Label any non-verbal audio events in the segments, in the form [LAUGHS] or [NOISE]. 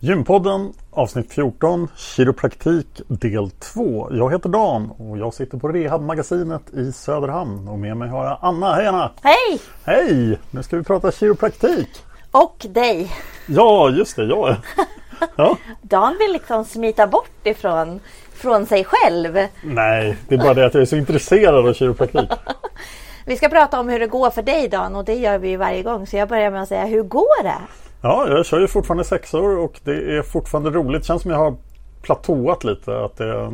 Gympodden avsnitt 14 Kiropraktik del 2. Jag heter Dan och jag sitter på Rehabmagasinet i Söderhamn och med mig har jag Anna. Hej Anna! Hej! Hej! Nu ska vi prata kiropraktik. Och dig. Ja, just det, jag. [LAUGHS] Ja. Dan vill liksom smita bort ifrån från sig själv. Nej, det är bara det att jag är så intresserad av kiropraktik. [LAUGHS] Vi ska prata om hur det går för dig Dan och det gör vi ju varje gång. Så jag börjar med att säga, hur går det? Ja, jag kör ju fortfarande sexor och det är fortfarande roligt. Det känns som jag har platåat lite. Att det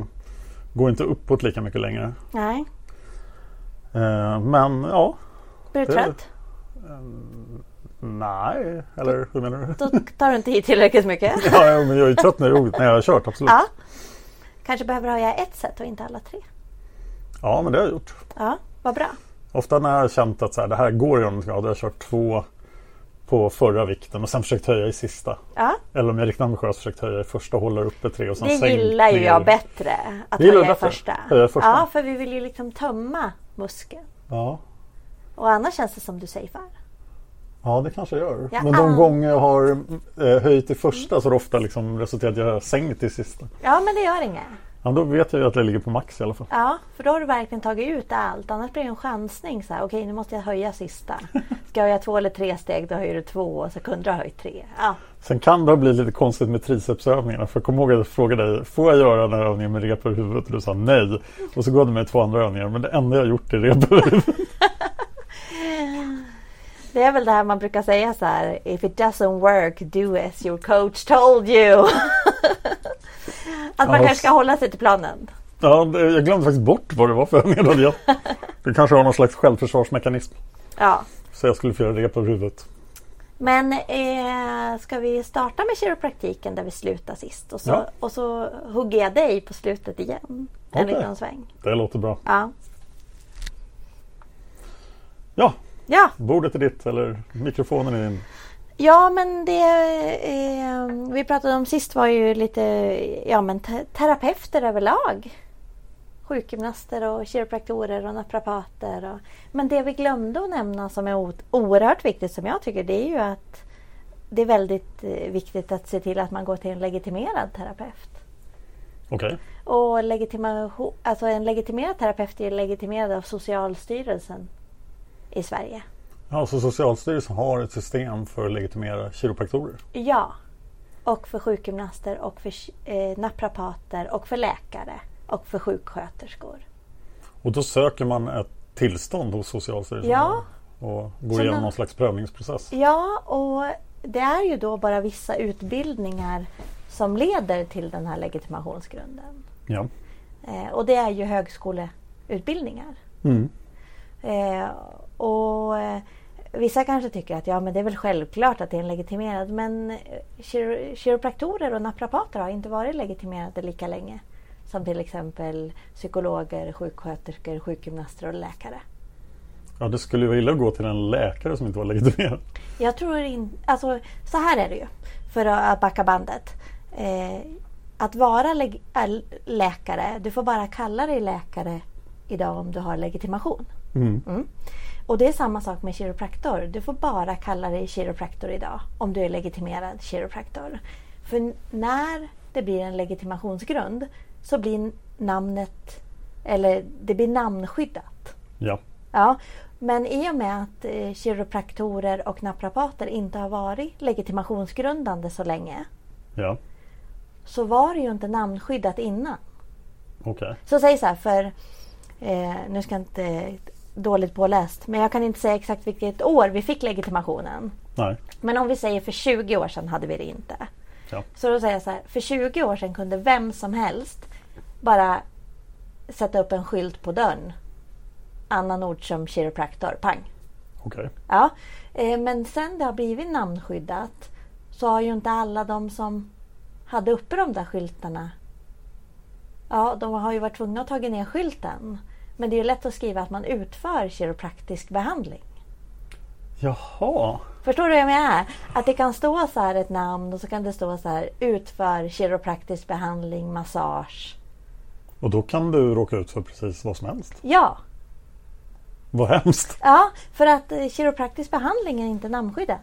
går inte uppåt lika mycket längre. Nej. Eh, Men ja, Blir du Det- trött? nej. Eller hur menar du? Då tar du inte i tillräckligt mycket. [LAUGHS] Ja, men jag är ju trött när jag, när jag har kört, absolut. Ja. Kanske behöver ha jag ett set och inte alla tre. Ja, men det har jag gjort. Ja, vad bra. Ofta när jag har känt att så här, det här går ju om jag har jag kört två på förra vikten och sen försökt höja i sista. Ja, Eller om jag är riktigt ambitiös försökt höja i första och hålla uppe tre och sen det gillar ju jag bättre. Att höja i första. Höja i första? Ja, för vi vill ju liksom tömma muskeln. Ja. Och annars känns det som du safear. ja, det kanske jag gör. Ja, Men de gånger jag har eh, höjt i första så har det ofta liksom resulterat i att jag har sänkt i sista. Ja, men det gör inget. Ja, då vet jag ju att jag ligger på max i alla fall. Ja, för då har du verkligen tagit ut allt. Annars blir det en chansning. Så här, Okej, nu måste jag höja sista. Ska jag höja två eller tre steg, då höjer du två och så kunde du ha höjt tre. Ja, Sen kan det bli lite konstigt med tricepsövningarna. För jag kommer ihåg att jag frågade dig, får jag göra den här övningen med rep över huvudet? Och du sa nej. Och så gav du mig två andra övningar. Men det enda jag gjort är rep över huvudet. [LAUGHS] det är väl det här man brukar säga så här. If it doesn't work, do as your coach told you. [LAUGHS] Att man kanske ska hålla sig till planen. Ja, det- jag glömde faktiskt bort vad det var för övningar du hade gett. Du kanske har någon slags självförsvarsmekanism. Ja. Så jag skulle få göra rep över huvudet. Men eh, ska vi starta med kiropraktiken där vi slutade sist? Och så, Ja. och så hugger jag dig på slutet igen. En Okej. liten sväng. Det låter bra. Ja. Ja, Ja, bordet är ditt eller mikrofonen är din. Ja, men det eh, vi pratade om sist var ju lite ja, men te- terapeuter överlag. Sjukgymnaster och kiropraktorer och naprapater. Och, men det vi glömde att nämna som är oerhört viktigt som jag tycker det är ju att det är väldigt eh, viktigt att se till att man går till en legitimerad terapeut. Okej. Och legitimation, alltså en legitimerad terapeut är legitimerad av Socialstyrelsen i Sverige. Ja, så Socialstyrelsen har ett system för att legitimera kiropraktorer. Ja. Och för sjukgymnaster och för eh, naprapater och för läkare och för sjuksköterskor. Och då söker man ett tillstånd hos Socialstyrelsen. Ja. Och går Så igenom man- någon slags prövningsprocess. Ja, och det är ju då bara vissa utbildningar som leder till den här legitimationsgrunden. Ja. Eh, och det är ju högskoleutbildningar. Mm. Eh, och eh, Vissa kanske tycker att ja, men det är väl självklart att det är en legitimerad men eh, kiro- kiropraktorer och naprapater har inte varit legitimerade lika länge som till exempel psykologer, sjuksköterskor, sjukgymnaster och läkare. Ja, det skulle ju vara illa att gå till en läkare som inte var legitimerad. Jag tror inte... Alltså, så här är det ju. För att backa bandet. Eh, att vara äh, läkare, du får bara kalla dig läkare idag om du har legitimation. Mm. Och det är samma sak med kiropraktor. Du får bara kalla dig kiropraktor idag om du är legitimerad kiropraktor. För när det blir en legitimationsgrund så blir namnet, eller det blir namnskyddat. Ja, Ja, men i och med att eh, kiropraktorer och naprapater inte har varit legitimationsgrundande så länge ja, så var det ju inte namnskyddat innan. okej. Så säg så här för, eh, nu ska jag inte dåligt påläst, men jag kan inte säga exakt vilket år vi fick legitimationen. Nej, Men om vi säger för 20 år sedan hade vi det inte. ja, Så då säger jag så här, för 20 år sedan kunde vem som helst bara sätta upp en skylt på dörren. Anna Nordström kiropraktor, pang. okej. Ja, eh, men sen det har blivit namnskyddat så har ju inte alla de som hade uppe de där skyltarna Ja, de har ju varit tvungna att ta ner skylten. Men det är lätt att skriva att man utför kiropraktisk behandling. Jaha, Förstår du vad jag menar? Att det kan stå så här ett namn och så kan det stå så här utför kiropraktisk behandling, massage. och då kan du råka ut för precis vad som helst. Ja, Vad hemskt. ja för att eh, kiropraktisk behandling är inte namnskyddat.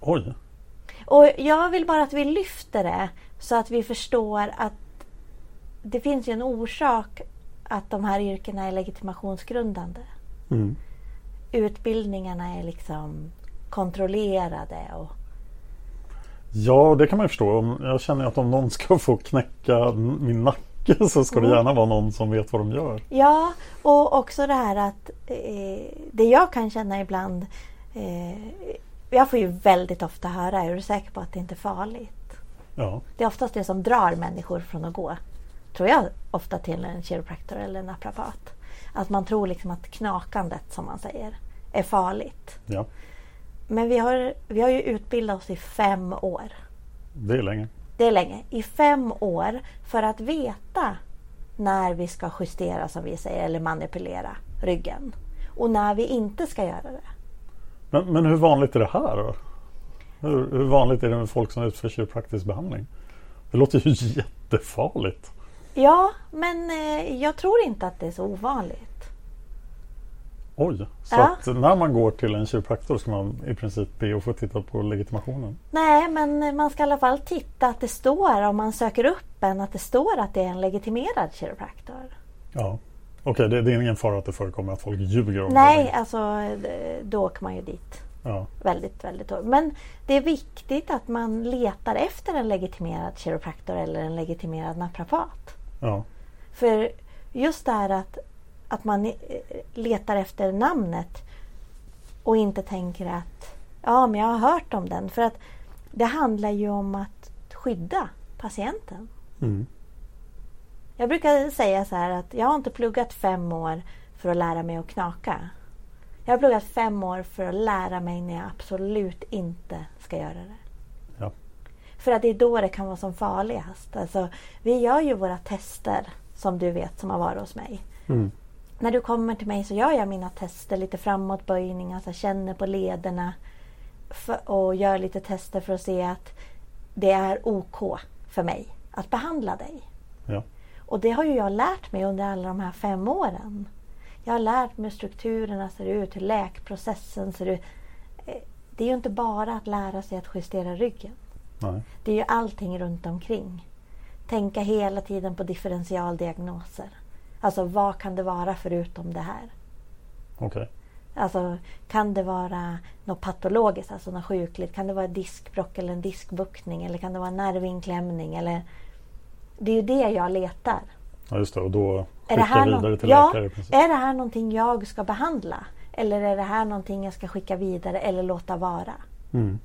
Oj, Och jag vill bara att vi lyfter det så att vi förstår att det finns ju en orsak att de här yrkena är legitimationsgrundande. Mm. Utbildningarna är liksom kontrollerade och Ja, det kan man ju förstå. Jag känner att om någon ska [LAUGHS] få knäcka min nacke så ska det gärna vara någon som vet vad de gör. Ja, och också det här att eh, det jag kan känna ibland eh, Jag får ju väldigt ofta höra, är du säker på att det inte är farligt? Ja, Det är oftast det som drar människor från att gå. Tror jag ofta till en kiropraktor eller en naprapat. Att man tror liksom att knakandet som man säger är farligt. ja, Men vi har, vi har ju utbildat oss i fem år. det är länge. Det är länge. I fem år för att veta när vi ska justera som vi säger eller manipulera ryggen. Och när vi inte ska göra det. Men, men hur vanligt är det här då? Hur, hur vanligt är det med folk som utför kiropraktisk behandling? Det låter ju [LAUGHS] jättefarligt. Ja, men eh, jag tror inte att det är så ovanligt. Oj, så Ja. att när man går till en kiropraktor ska man i princip be att få titta på legitimationen? Nej, men man ska i alla fall titta att det står, om man söker upp en, att det står att det är en legitimerad kiropraktor. Ja. Okej, det, det är ingen fara att det förekommer att folk ljuger om Nej, det? alltså eh, då åker man ju dit. Ja, Väldigt, väldigt hårt. Men det är viktigt att man letar efter en legitimerad kiropraktor eller en legitimerad naprapat. Ja, För just det här att, att man letar efter namnet och inte tänker att ja, men jag har hört om den. För att det handlar ju om att skydda patienten. mm. Jag brukar säga så här att jag har inte pluggat fem år för att lära mig att knaka. Jag har pluggat fem år för att lära mig när jag absolut inte ska göra det. För att det är då det kan vara som farligast. Alltså, vi gör ju våra tester som du vet som har varit hos mig. mm. När du kommer till mig så gör jag mina tester lite framåtböjningar, så jag känner på lederna för, och gör lite tester för att se att det är OK för mig att behandla dig. ja, Och det har ju jag lärt mig under alla de här fem åren. Jag har lärt mig hur strukturerna ser ut, hur läkprocessen ser ut. Eh, Det är ju inte bara att lära sig att justera ryggen. Nej, Det är ju allting runt omkring. Tänka hela tiden på differentialdiagnoser. Alltså vad kan det vara förutom det här? okej. Alltså kan det vara något patologiskt, alltså något sjukligt? Kan det vara diskbråck eller en diskbuktning? Eller kan det vara en nervinklämning? Eller... Det är ju det jag letar. Ja, just det. Och då skickar det, här vidare till ja, läkare. är det här någonting jag ska behandla? Eller är det här någonting jag ska skicka vidare eller låta vara? Mm.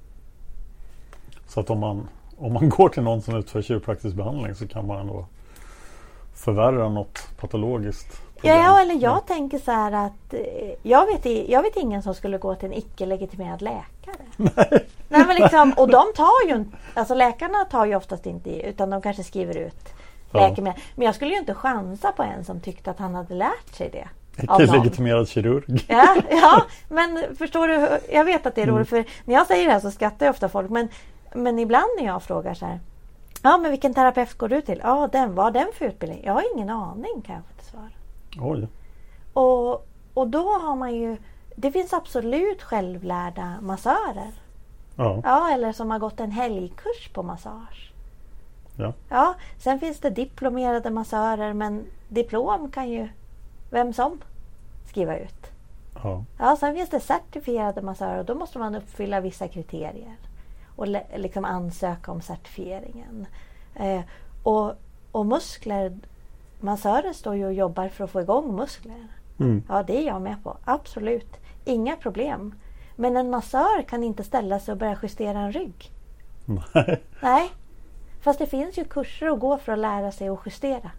Så att om man, om man [LAUGHS] går till någon som utför kiropraktisk behandling så kan man ändå förvärra något patologiskt. problem. Ja, eller jag tänker så här att eh, jag vet, jag vet ingen som skulle gå till en icke-legitimerad läkare. [LAUGHS] Nej. men liksom, och de tar ju inte, alltså läkarna tar ju oftast inte utan de kanske skriver ut Ja. läkemedel. Men jag skulle ju inte chansa på en som tyckte att han hade lärt sig det. Icke-legitimerad kirurg. [LAUGHS] Ja, ja, men förstår du? Jag vet att det är Mm. roligt för när jag säger det här så skrattar ofta folk. Men, men ibland när jag frågar så här. Ja, men vilken terapeut går du till? Ja, den. Vad den för utbildning? Jag har ingen aning kan jag faktiskt svara. Oj. Och, och då har man ju... Det finns absolut självlärda massörer. Ja. Ja, eller som har gått en helgkurs på massage. Ja. Ja, sen finns det diplomerade massörer men diplom kan ju vem som skriva ut. Ja. Ja, sen finns det certifierade massörer och då måste man uppfylla vissa kriterier och liksom ansöka om certifieringen. Eh, och, och muskler, massörer står ju och jobbar för att få igång muskler. Mm. Ja, det är jag med på. Absolut. Inga problem. Men en massör kan inte ställa sig och börja justera en rygg. Nej. Nej. Fast det finns ju kurser att gå för att lära sig att justera.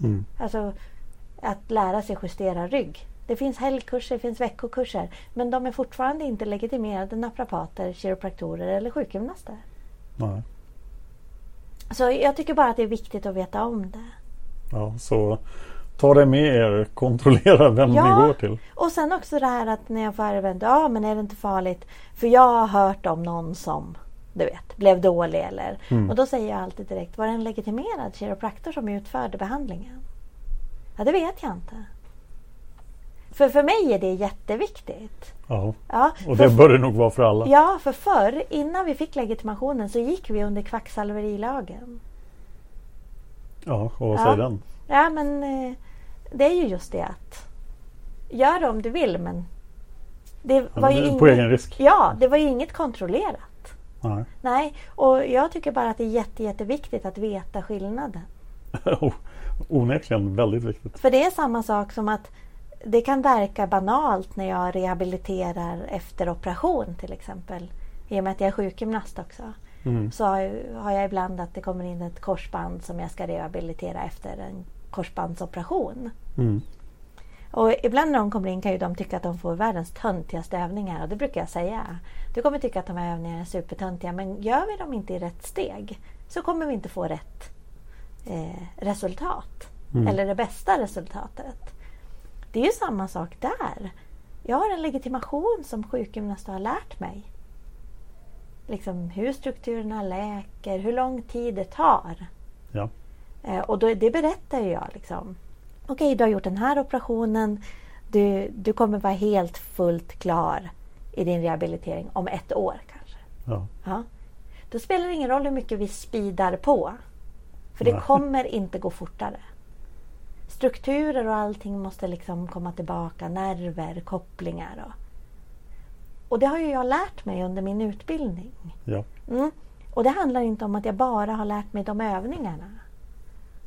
Mm. Alltså att lära sig justera rygg. Det finns helgkurser, det finns veckokurser. Men de är fortfarande inte legitimerade naprapater, kiropraktorer eller sjukgymnaster. Nej. Så jag tycker bara att det är viktigt att veta om det. Ja, så ta det med er. Kontrollera vem Ja. ni går till. Och sen också det här att när jag får även, ja men är det inte farligt? För jag har hört om någon som, du vet, blev dålig eller. Och då säger jag alltid direkt, var det en legitimerad kiropraktor som utförde behandlingen? Ja, det vet jag inte. För för mig är det jätteviktigt. Ja. Ja, Och det bör det nog vara för alla. ja, för förr, innan vi fick legitimationen så gick vi under kvacksalverilagen. Ja, och vad Ja. säger den? Ja, men eh, det är ju just det att gör det om du vill men det Ja, var men ju det är inget, på egen risk. Ja, det var ju inget kontrollerat. Nej. Nej, och jag tycker bara att det är jätte, jätteviktigt att veta skillnaden. [LAUGHS] Onekligen väldigt viktigt. För det är samma sak som att det kan verka banalt när jag rehabiliterar efter operation till exempel. I och med att jag är sjukgymnast också. Mm. Så har jag- ibland att det kommer in ett korsband som jag ska rehabilitera efter en korsbandsoperation. Mm. Och ibland när de kommer in kan ju de tycka att de får världens töntigaste övningar och det brukar jag säga. Du kommer tycka att de här övningarna är supertöntiga men gör vi dem inte i rätt steg så kommer vi inte få rätt eh, resultat. Eller det bästa resultatet. Det är ju samma sak där. Jag har en legitimation som sjukgymnast har lärt mig. Liksom hur strukturerna läker, hur lång tid det tar. Ja. Eh, och då, det berättar ju jag. Liksom. Okej, du har gjort den här operationen. Du, du kommer vara helt fullt klar i din rehabilitering om ett år kanske. Ja. Ja. Då spelar det ingen roll hur mycket vi speedar på. För det Nej. kommer inte gå fortare. Strukturer och allting måste liksom komma tillbaka. Nerver, kopplingar. Och, och det har ju jag lärt mig under min utbildning. Ja. Mm. Och det handlar inte om att jag bara har lärt mig de övningarna.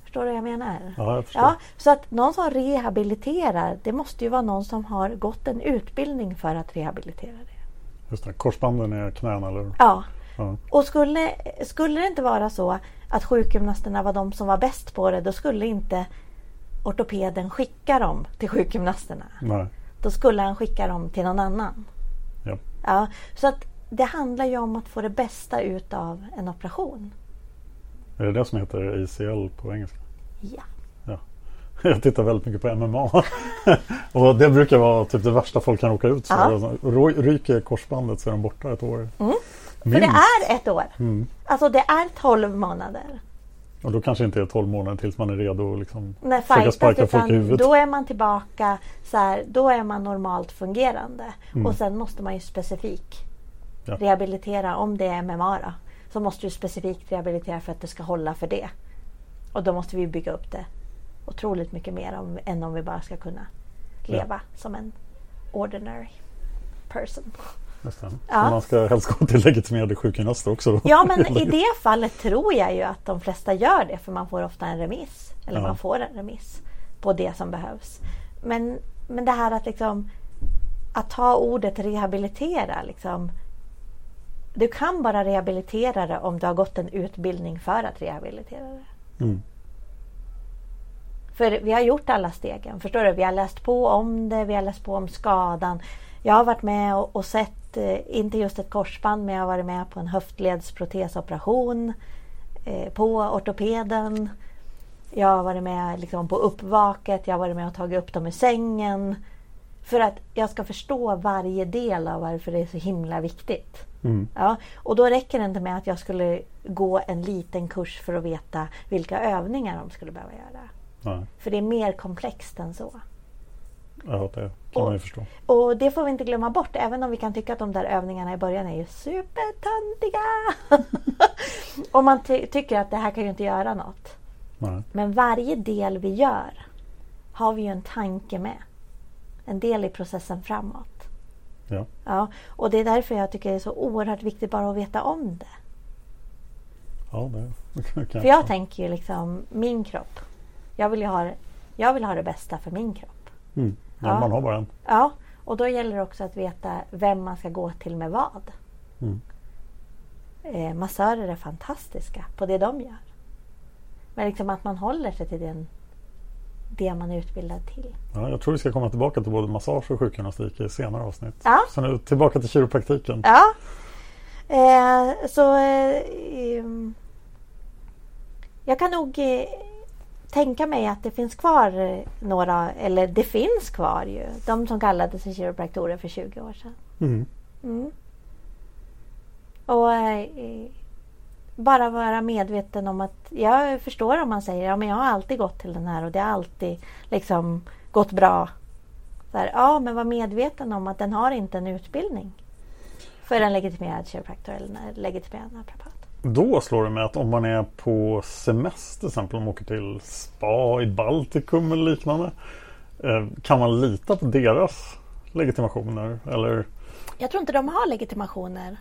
Förstår du vad jag menar? Ja, jag förstår. Ja, så att någon som rehabiliterar, det måste ju vara någon som har gått en utbildning för att rehabilitera det. Just det. Korsbanden är knäna eller? Ja. Ja. Och skulle, skulle det inte vara så att sjukgymnasterna var de som var bäst på det, då skulle inte ortopeden skicka dem till sjukgymnasterna. Nej. Då skulle han skicka dem till någon annan. Ja. Ja, så att det handlar ju om att få det bästa utav en operation. Är det det som heter ACL på engelska? Ja. Ja. [LAUGHS] Jag tittar väldigt mycket på MMA. [LAUGHS] och det brukar vara typ det värsta folk kan råka ut för. Ro- Ryker korsbandet så är de borta ett år. För det är ett år. Mm. Alltså det är 12 månader. Och då kanske inte är 12 månader tills man är redo att liksom När försöka sparka folk i utan huvudet. då är man tillbaka så här, då är man normalt fungerande. Mm. Och sen måste man ju specifik Ja. rehabilitera, om det är MMA då. Så måste du specifikt rehabilitera för att det ska hålla för det. Och då måste vi bygga upp det otroligt mycket mer om, än om vi bara ska kunna leva som en ordinary person. Ja. man ska helst gå till legitimerade sjukgymnaster också. Ja men [LAUGHS] i det fallet tror jag ju att de flesta gör det för man får ofta en remiss. Eller Ja. man får en remiss på det som behövs. Men, men det här att liksom att ta ordet rehabilitera liksom. Du kan bara rehabilitera det om du har gått en utbildning för att rehabilitera det. Mm. För vi har gjort alla stegen. Förstår du? Vi har läst på om det, vi har läst på om skadan. Jag har varit med och, och sett, eh, inte just ett korsband, men jag har varit med på en höftledsprotesoperation eh, på ortopeden. Jag har varit med liksom, på uppvaket, jag har varit med och tagit upp dem ur sängen. För att jag ska förstå varje del av varför det är så himla viktigt. Mm. Ja, och då räcker det inte med att jag skulle gå en liten kurs för att veta vilka övningar de skulle behöva göra. Nej. För det är mer komplext än så. Ja, det kan man ju förstå. Och det får vi inte glömma bort, även om vi kan tycka att de där övningarna i början är ju supertöntiga. [LAUGHS] och man ty- tycker att det här kan ju inte göra något. Nej. Men varje del vi gör har vi ju en tanke med. En del i processen framåt. Ja. Ja, och det är därför jag tycker det är så oerhört viktigt bara att veta om det. Ja, det [LAUGHS] det kan jag För jag tänker ju liksom min kropp. Jag vill ju ha, jag vill ha det bästa för min kropp. Mm. Ja, Ja. Man har bara en. Ja, och då gäller det också att veta vem man ska gå till med vad. Mm. Eh, massörer är fantastiska på det de gör. Men liksom att man håller sig till den, det man är utbildad till. Ja, jag tror vi ska komma tillbaka till både massage och sjukgymnastik i senare avsnitt. Ja. Så nu tillbaka till kiropraktiken. Ja. Eh, så eh, ehm, jag kan nog eh, tänka mig att det finns kvar eh, några, eller det finns kvar ju, de som kallade sig kiropraktorer för 20 år sedan. Mm. Mm. Och eh, bara vara medveten om att jag förstår om man säger ja men jag har alltid gått till den här och det har alltid liksom gått bra. Så här, ja men var medveten om att den har inte en utbildning för en legitimerad kiropraktor eller en legitimerad naprapat. Då slår det mig att om man är på semester till exempel, om man åker till spa i Baltikum eller liknande. eh, Kan man lita på deras legitimationer? Eller Jag tror inte de har legitimationer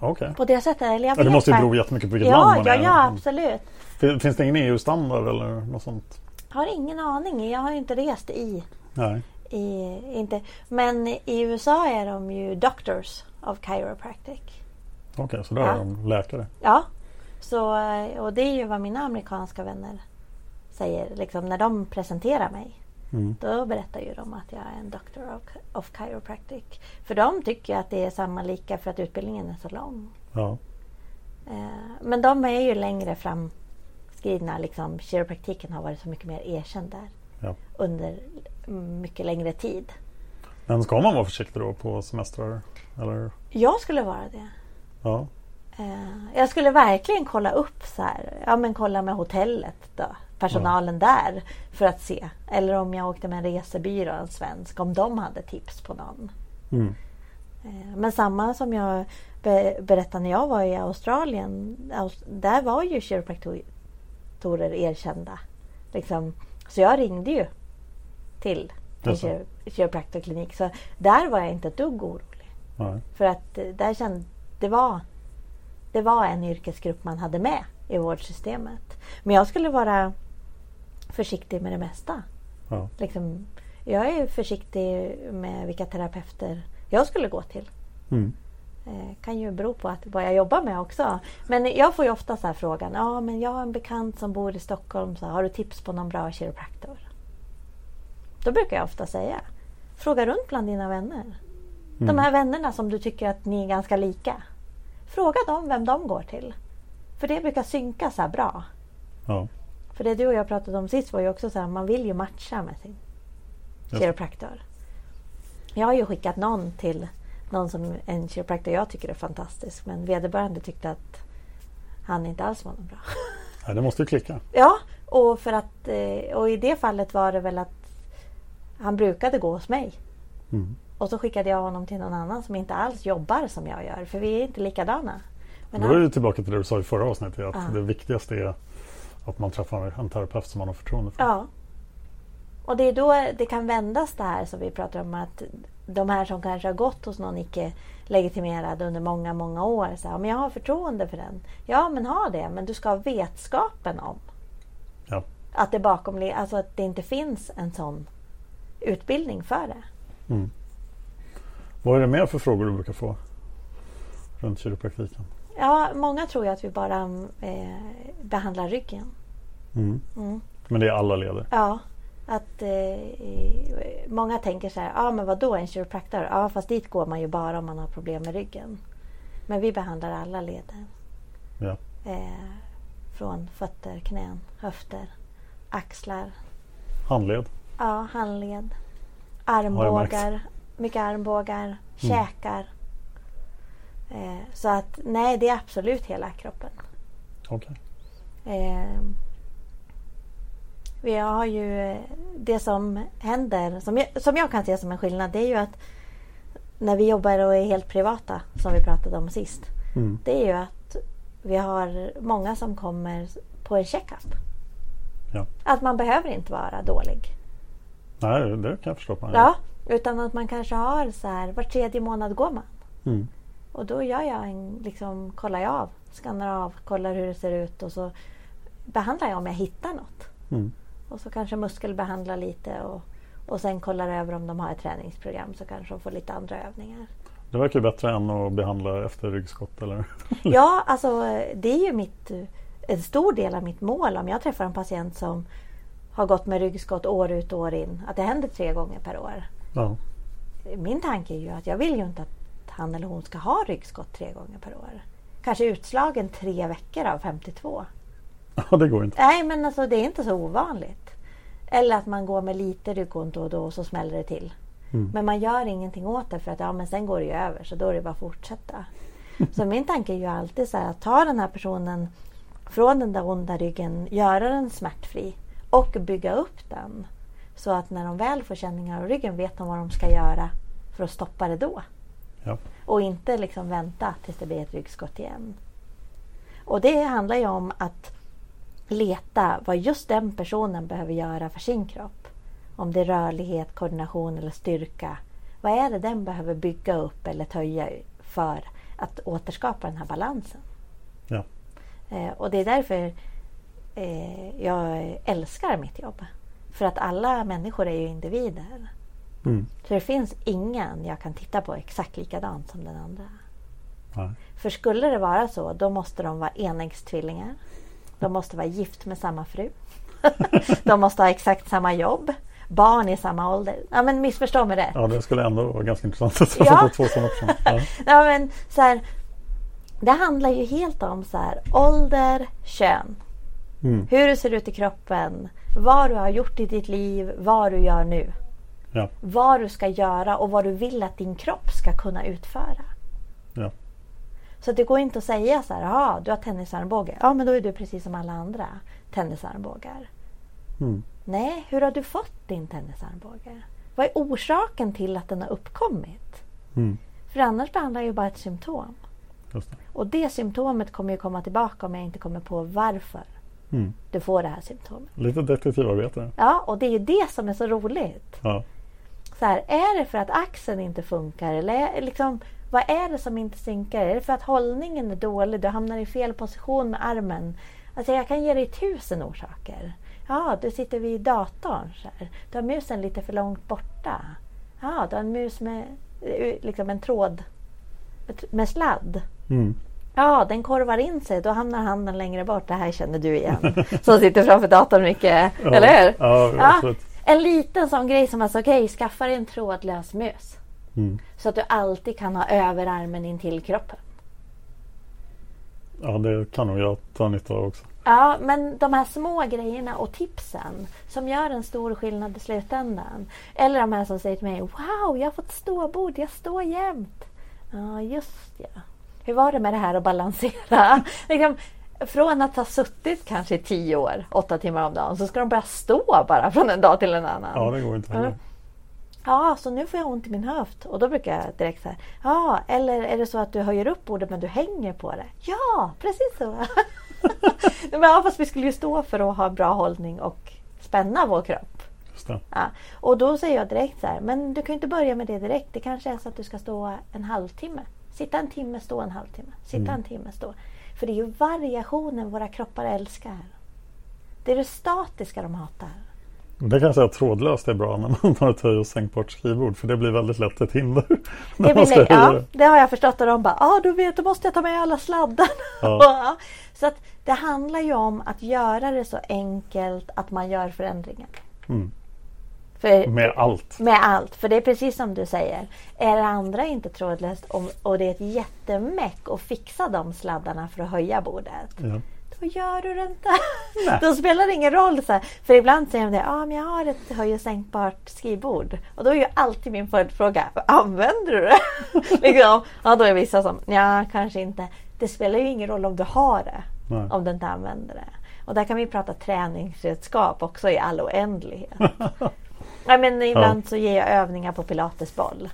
okej. på det sättet. Eller jag Ja, det måste ju bero jättemycket på vilket land Ja, man ja, är. ja absolut. Fin- Finns det ingen EU-standard eller något sånt? Har ingen aning. Jag har inte rest i Nej. I, inte. Men i USA är de ju Doctors of Chiropractic. Okej, så där Ja. är de läkare. Ja, så, eh, och det är ju vad mina amerikanska vänner säger. Liksom, när de presenterar mig. Mm. Då berättar ju de att jag är en Doctor of, of Chiropractic. För de tycker att det är samma lika för att utbildningen är så lång. Ja. Eh, men de är ju längre framskridna. Liksom, kiropraktiken har varit så mycket mer erkänd där. Ja. Under mycket längre tid. Men ska man vara försiktig då på semestrar? Eller? Jag skulle vara det. Ja. Eh, Jag skulle verkligen kolla upp så här. Ja men kolla med hotellet då. Personalen där. För att se. Eller om jag åkte med en resebyrå, en svensk. Om de hade tips på någon. Mm. Eh, Men samma som jag be- berättade när jag var i Australien. Aus- Där var ju kiropraktorer erkända. Liksom. Så jag ringde ju till en kiropraktorklinik. Så där var jag inte ett dugg orolig. Nej. För att eh, där kände, det, var, det var en yrkesgrupp man hade med i vårdsystemet. Men jag skulle vara försiktig med det mesta. Ja. Liksom, jag är försiktig med vilka terapeuter jag skulle gå till. Mm. Eh, kan ju bero på att vad jag jobbar med också. Men jag får ju ofta så här frågan. Ja, men jag har en bekant som bor i Stockholm. Så har du tips på någon bra kiropraktor? Då brukar jag ofta säga. Fråga runt bland dina vänner. De här vännerna som du tycker att ni är ganska lika. Fråga dem vem de går till. För det brukar synka så bra. Ja. För det du och jag pratade om sist var ju också så här. Man vill ju matcha med sin kiropraktor. Jag har ju skickat någon till någon som en kiropraktor jag tycker är fantastisk. Men vederbörande tyckte att han inte alls var någon bra. Nej, det måste ju klicka. Ja, och, för att, eh, och i det fallet var det väl att han brukade gå hos mig. Mm. Och så skickade jag honom till någon annan som inte alls jobbar som jag gör. För vi är inte likadana. Men Då är han, det tillbaka till det du sa i förra avsnittet. Att Ja. det viktigaste är att man träffar en terapeut som man har förtroende för. ja. Och det är då det kan vändas det här som vi pratar om. att De här som kanske har gått hos någon icke legitimerad under många, många år. Så här, men jag har förtroende för den. Ja, men ha det. Men du ska ha vetskapen om Ja. att det bakom, alltså att det inte finns en sån utbildning för det. Vad är det mer för frågor du brukar få runt kiropraktiken? Ja, många tror ju att vi bara eh, behandlar ryggen. Mm. Mm. Men det är alla leder. Ja, att eh, många tänker så här, ja men vadå en kiropraktor? Ja fast dit går man ju bara om man har problem med ryggen. Men vi behandlar alla leder. Ja. Eh, från fötter, knän, höfter axlar, Handled. ja, handled, armbågar, mycket armbågar, käkar. Eh, så att nej, det är absolut hela kroppen. Okej. Eh, vi har ju eh, det som händer, som jag, som jag kan se som en skillnad, det är ju att när vi jobbar och är helt privata, som vi pratade om sist, Mm. det är ju att vi har många som kommer på en checkup. Ja. Att man behöver inte vara dålig. Nej, det kan jag förstå. Ja, utan att man kanske har så här, var tredje månad går man. Mm. Och då gör jag en, liksom, kollar jag av, skannar av, kollar hur det ser ut och så behandlar jag om jag hittar något. Mm. Och så kanske muskelbehandlar lite och, och sen kollar över om de har ett träningsprogram så kanske de får lite andra övningar. Det verkar ju bättre än att behandla efter ryggskott eller? [LAUGHS] Ja, alltså det är ju mitt, en stor del av mitt mål om jag träffar en patient som har gått med ryggskott år ut och år in. Att det händer tre gånger per år. Ja. Min tanke är ju att jag vill ju inte att han eller hon ska ha ryggskott tre gånger per år. Kanske utslagen tre veckor av 52. [LAUGHS] ja, det går inte. Nej, men alltså det är inte så ovanligt. Eller att man går med lite ryggont då och då och så smäller det till. Mm. Men man gör ingenting åt det för att ja, men sen går det ju över så då är det bara att fortsätta. [LAUGHS] Så min tanke är ju alltid så här att ta den här personen från den där onda ryggen, göra den smärtfri och bygga upp den. Så att när de väl får känningar av ryggen vet de vad de ska göra för att stoppa det då. Ja. Och inte liksom vänta tills det blir ett ryggskott igen. Och det handlar ju om att leta vad just den personen behöver göra för sin kropp. Om det är rörlighet, koordination eller styrka. Vad är det den behöver bygga upp eller töja för att återskapa den här balansen? Ja. Eh, och det är därför eh, jag älskar mitt jobb. För att alla människor är ju individer. Mm. Så det finns ingen jag kan titta på exakt likadant som den andra. Nej. För skulle det vara så, då måste de vara enäggstvillingar. De måste vara gift med samma fru. [LAUGHS] de måste ha exakt samma jobb. Barn i samma ålder. Ja men missförstå mig rätt. Ja, det skulle ändå vara ganska intressant att Ja. två sådana. Ja. [LAUGHS] Ja, men, så här, det handlar ju helt om så här, ålder, kön. Mm. Hur du ser ut i kroppen. Vad du har gjort i ditt liv. Vad du gör nu. Ja. Vad du ska göra och vad du vill att din kropp ska kunna utföra. Ja. Så det går inte att säga så här, ja du har tennisarmbåge. Ja men då är du precis som alla andra tennisarmbågar. Mm. Nej, hur har du fått din tennisarmbåge? Vad är orsaken till att den har uppkommit? Mm. För annars behandlar jag ju bara ett symptom. Det. Och det symptomet kommer ju komma tillbaka om jag inte kommer på varför Mm. du får det här symptomet. Lite detektivarbete. Ja, och det är ju det som är så roligt. Ja. Så här, är det för att axeln inte funkar? Eller är, liksom, vad är det som inte synkar? Är det för att hållningen är dålig? Du hamnar i fel position med armen? Alltså jag kan ge dig tusen orsaker. Ja, du sitter vid datorn. Så här. Du har musen lite för långt borta. Ja, du har en mus med eh, liksom en tråd med- med sladd. Mm. Ja, den korvar in sig. Då hamnar handen längre bort. Det här känner du igen. [LAUGHS] Som sitter framför datorn mycket. Ja. Eller hur? Ja, absolut. En liten sån grej som alltså, okej, skaffa dig en trådlös mus. Mm. Så att du alltid kan ha överarmen in till kroppen. Ja, det kan nog jag ta nytta av också. Ja, men de här små grejerna och tipsen som gör en stor skillnad i slutändan. Eller de här som säger till mig Wow, jag har fått ståbord, jag står jämt. Ja, just ja. Hur var det med det här att balansera? [LAUGHS] liksom, från att ha suttit kanske i tio år, åtta timmar om dagen, så ska de börja stå bara från en dag till en annan. Ja, det går inte heller. Ja, så nu får jag ont i min höft. Och då brukar jag direkt säga, ja, eller är det så att du höjer upp bordet men du hänger på det? Ja, precis så. [LAUGHS] men ja, fast vi skulle ju stå för att ha bra hållning och spänna vår kropp. Ja. Och då säger jag direkt så här, men du kan ju inte börja med det direkt. Det kanske är så att du ska stå en halvtimme. Sitta en timme, stå en halvtimme. Sitta en timme, stå. För det är ju variationen våra kroppar älskar. Det är det statiska de hatar. Det kan jag säga att trådlöst är bra när man har ett höj och sänkbart skrivbord. För det blir väldigt lätt ett hinder. [LAUGHS] Det, höja ja, det. har jag förstått och de bara, ah, du vet, då måste jag ta med alla sladdar. [LAUGHS] Ja. Så att det handlar ju om att göra det så enkelt att man gör förändringen. Mm. För, Med allt. med allt, för det är precis som du säger. Är det andra inte trådlöst och, och det är ett jättemäck att fixa de sladdarna för att höja bordet. Ja. vad gör du inte? Då spelar det ingen roll. Så här. För ibland säger de det, ah, men jag har ett höj och sänkbart skrivbord. Och då är ju alltid min följdfråga, använder du det? [LAUGHS] liksom. Ja, då är vissa som, ja kanske inte. Det spelar ju ingen roll om du har det. Nej. Om du inte använder det. Och där kan vi prata träningsredskap också i all oändlighet. [LAUGHS] ja, men ibland så ger jag övningar på pilatesboll.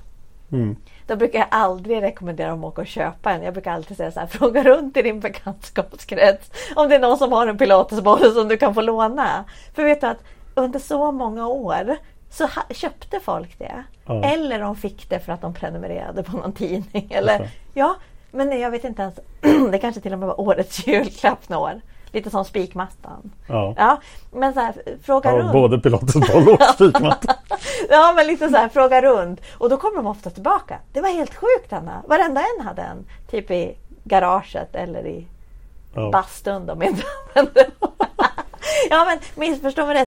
Mm. Då brukar jag aldrig rekommendera dem att åka och köpa en. Jag brukar alltid säga så här, [LAUGHS] fråga runt i din bekantskapskrets om det är någon som har en pilatesboll som du kan få låna. För vet du att under så många år så köpte folk det. Ja. Eller de fick det för att de prenumererade på någon tidning. Eller, ja, men jag vet inte ens. [CLEARS THROAT] det kanske till och med var årets julklapp några år. Lite som spikmattan. Ja. Ja, men så här, fråga Ja, runt. både pilatesboll och [LAUGHS] spikmatta. [LAUGHS] Ja men lite så här, fråga runt. Och då kommer de ofta tillbaka. Det var helt sjukt Anna. Varenda en hade en. Typ i garaget eller i Ja. bastun de inte [LAUGHS] använde. ja men missförstå mig rätt.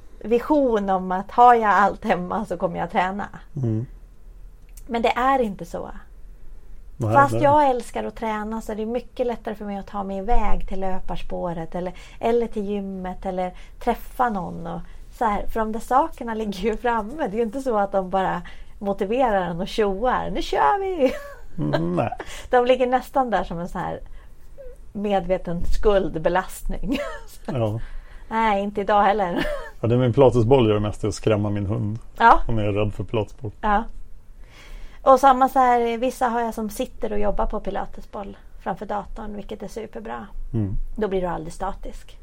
vision om att har jag allt hemma så kommer jag träna. Men det är inte så. Nej, Fast det- jag älskar att träna så är det mycket lättare för mig att ta mig iväg till löparspåret eller, eller till gymmet eller träffa någon. Och så här, för de där sakerna ligger ju framme. Det är ju inte så att de bara motiverar en och tjoar. Nu kör vi! Mm, nej. [LAUGHS] De ligger nästan där som en sån här medveten skuldbelastning. Ja. [LAUGHS] Nej, inte idag heller. [LAUGHS] Ja, det är min pilatesboll gör mest är att skrämma min hund. Ja, Hon är rädd för pilatesboll. ja. Och samma så här, vissa har jag som sitter och jobbar på pilatesboll framför datorn, vilket är superbra. Mm. Då blir du aldrig statisk.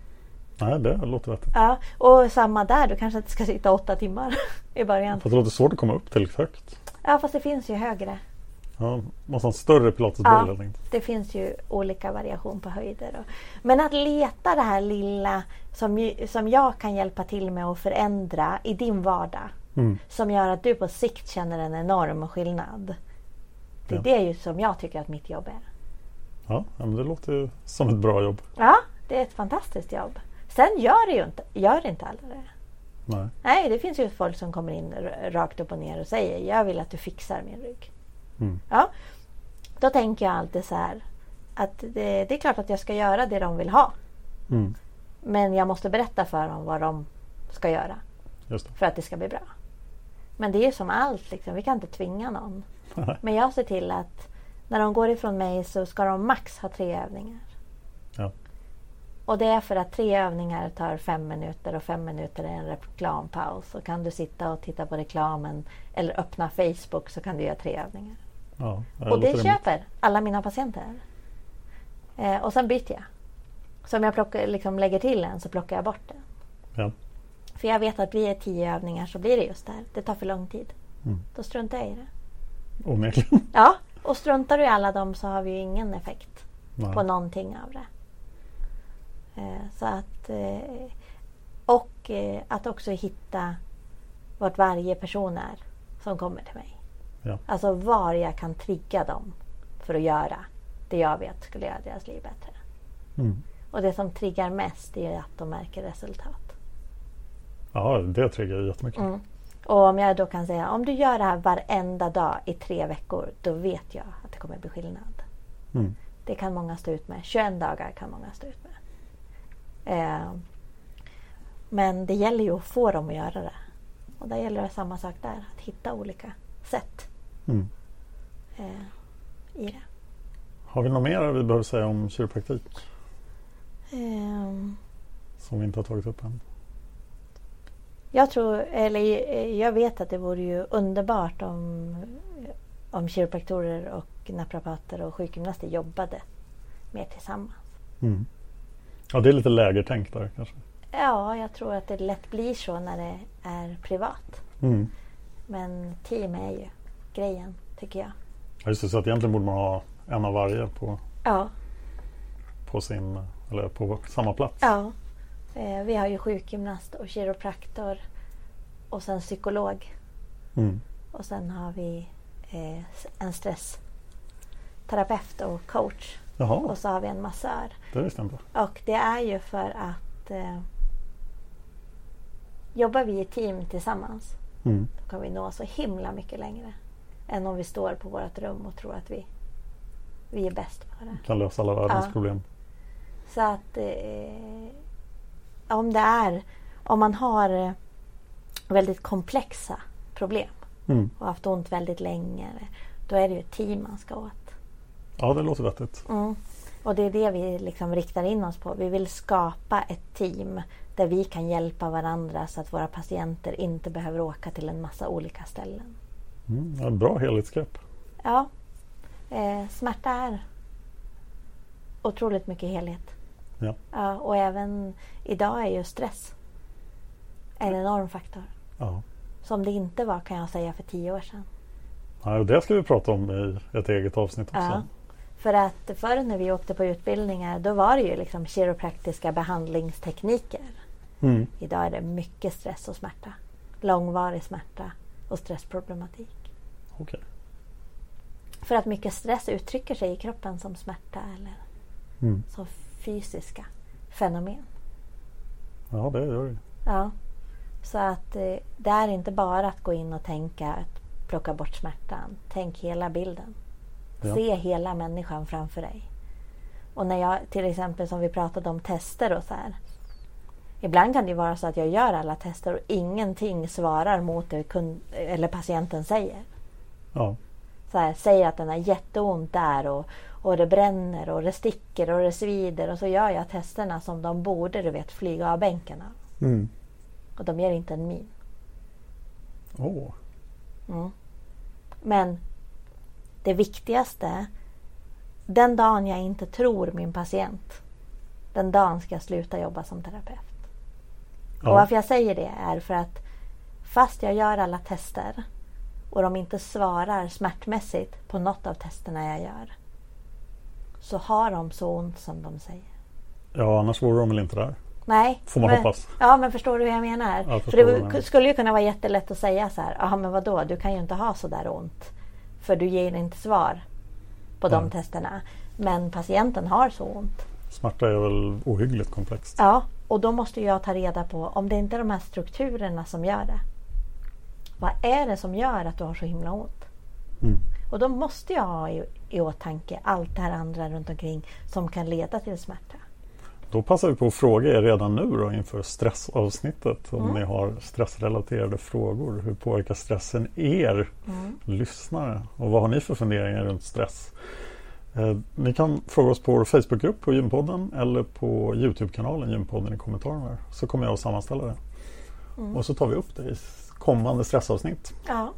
Nej, det låter vettigt. Ja, och samma där, du kanske inte ska sitta åtta timmar [LAUGHS] i början. Fast det låter svårt att komma upp till högt. Ja, fast det finns ju högre. Ja, måste ha en större pilatesboll Ja, det finns ju olika variation på höjder. Och, men att leta det här lilla som, som jag kan hjälpa till med att förändra i din vardag. Mm. Som gör att du på sikt känner en enorm skillnad. Det är Ja. det ju som jag tycker att mitt jobb är. Ja, men det låter ju som ett bra jobb. Ja, det är ett fantastiskt jobb. Sen gör det ju inte, gör inte alla det. Nej. Nej, det finns ju folk som kommer in rakt upp och ner och säger jag vill att du fixar min rygg. Mm. Ja, då tänker jag alltid så här att det, det är klart att jag ska göra det de vill ha. Mm. Men jag måste berätta för dem vad de ska göra för att det ska bli bra. Men det är ju som allt, liksom. vi kan inte tvinga någon. Men jag ser till att när de går ifrån mig så ska de max ha tre övningar. Ja. Och det är för att tre övningar tar fem minuter och fem minuter är en reklampaus. Och kan du sitta och titta på reklamen eller öppna Facebook så kan du göra tre övningar. Ja, och det köper alla mina patienter. Eh, och sen byter jag. Så om jag plockar, liksom lägger till en så plockar jag bort den. Ja. För jag vet att blir det tio övningar så blir det just det här. Det tar för lång tid. Mm. Då struntar jag i det. Onekligen. [LAUGHS] Ja, Och struntar du i alla dem så har vi ju ingen effekt Nej. på någonting av det. Eh, så att, eh, och eh, att också hitta vart varje person är som kommer till mig. Ja. Alltså var jag kan trigga dem för att göra det jag vet skulle göra deras liv bättre. Mm. Och det som triggar mest är att de märker resultat. Ja, det triggar jättemycket. Mm. Och om jag då kan säga om du gör det här varenda dag i tre veckor då vet jag att det kommer bli skillnad. Mm. Det kan många stå ut med. 21 dagar kan många stå ut med. Eh, men det gäller ju att få dem att göra det. Och där gäller det samma sak där. Att hitta olika sätt Mm. eh, i det. Har vi något mer vi behöver säga om kiropraktik Ehm, som vi inte har tagit upp än? Jag tror, eller eh, jag vet att det vore ju underbart om, om kiropraktorer och naprapater och sjukgymnaster jobbade mer tillsammans. Mm. Ja, det är lite lägertänk där kanske. Ja, jag tror att det lätt blir så när det är privat. Mm. Men team är ju grejen, tycker jag. Ja, just det, så att egentligen borde man ha en av varje på, Ja, på, sin, eller på samma plats. ja. Eh, vi har ju sjukgymnast och kiropraktor och sen psykolog. Mm. Och sen har vi eh, en stressterapeut och coach. Jaha, Och så har vi en massör. det visste jag inte. Och det är ju för att eh, jobbar vi i team tillsammans Mm. då kan vi nå så himla mycket längre än om vi står på vårt rum och tror att vi, vi är bäst på det. Kan lösa alla världens Ja. problem. Så att eh, om det är om man har eh, väldigt komplexa problem Mm. och haft ont väldigt länge då är det ju ett team man ska åt. Ja, det låter vettigt. Mm. Och det är det vi liksom riktar in oss på. Vi vill skapa ett team där vi kan hjälpa varandra så att våra patienter inte behöver åka till en massa olika ställen. Mm. Ja, bra helhetsgrepp. Ja, eh, smärta är otroligt mycket helhet. Ja. Ja, och även idag är ju stress en enorm faktor. Ja. Som det inte var kan jag säga för tio år sedan. Ja, det ska vi prata om i ett eget avsnitt också. Ja. För att förr när vi åkte på utbildningar då var det ju liksom kiropraktiska behandlingstekniker. Mm. Idag är det mycket stress och smärta. Långvarig smärta och stressproblematik. Okej. För att mycket stress uttrycker sig i kroppen som smärta eller Mm. som fysiska fenomen. Ja, det gör det. Ja. Så att eh, det är inte bara att gå in och tänka att plocka bort smärtan. Tänk hela bilden. Ja. Se hela människan framför dig. Och när jag till exempel som vi pratade om tester och så här. Ibland kan det vara så att jag gör alla tester och ingenting svarar mot det kund, eller patienten säger. Ja. Så här, säger att den har jätteont där och, och det bränner och det sticker och det svider och så gör jag testerna som de borde du vet flyga av bänkarna. Mm. Och de ger inte en min. Åh. Men det viktigaste, den dagen jag inte tror min patient, den dagen ska jag sluta jobba som terapeut. Ja. Och varför jag säger det är för att fast jag gör alla tester och de inte svarar smärtmässigt på något av testerna jag gör så har de så ont som de säger. ja, annars vore de väl inte där. Nej. Får man men, hoppas. Ja, men förstår du hur jag menar? jag För det skulle ju kunna vara jättelätt att säga så här. Ja, men vadå? Du kan ju inte ha så där ont. För du ger inte svar på de Nej. testerna. Men patienten har så ont. Smärta är väl ohyggligt komplext. Ja, och då måste jag ta reda på om det inte är de här strukturerna som gör det. Vad är det som gör att du har så himla ont? Mm. Och då måste jag ha i, i åtanke allt det här andra runt omkring som kan leda till smärta. Då passar vi på att fråga er redan nu då inför stressavsnittet om Mm. ni har stressrelaterade frågor. Hur påverkar stressen er Mm. lyssnare? Och vad har ni för funderingar runt stress? Eh, ni kan fråga oss på vår Facebookgrupp på Gympodden eller på Youtube-kanalen Gympodden i kommentarerna. Så kommer jag att sammanställa det. Mm. Och så tar vi upp det i kommande stressavsnitt. Ja.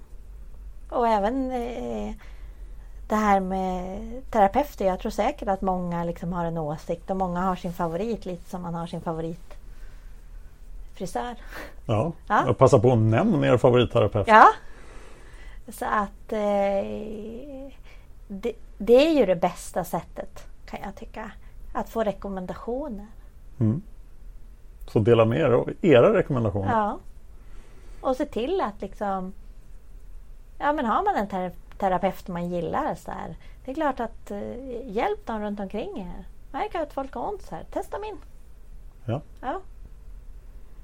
Och även eh, det här med terapeuter. Jag tror säkert att många liksom har en åsikt och många har sin favorit lite som man har sin favorit frisör. Ja, Ja. Jag passar på att nämna er favoritterapeut. Ja. Så att eh, det, det är ju det bästa sättet kan jag tycka. Att få rekommendationer. Mm. Så dela med er av era rekommendationer. Ja. Och se till att liksom Ja men har man en ter terapeut man gillar så här, Det är klart att eh, hjälp dem runt omkring er. Märker att folk har ont så här, testa min. Ja. Ja.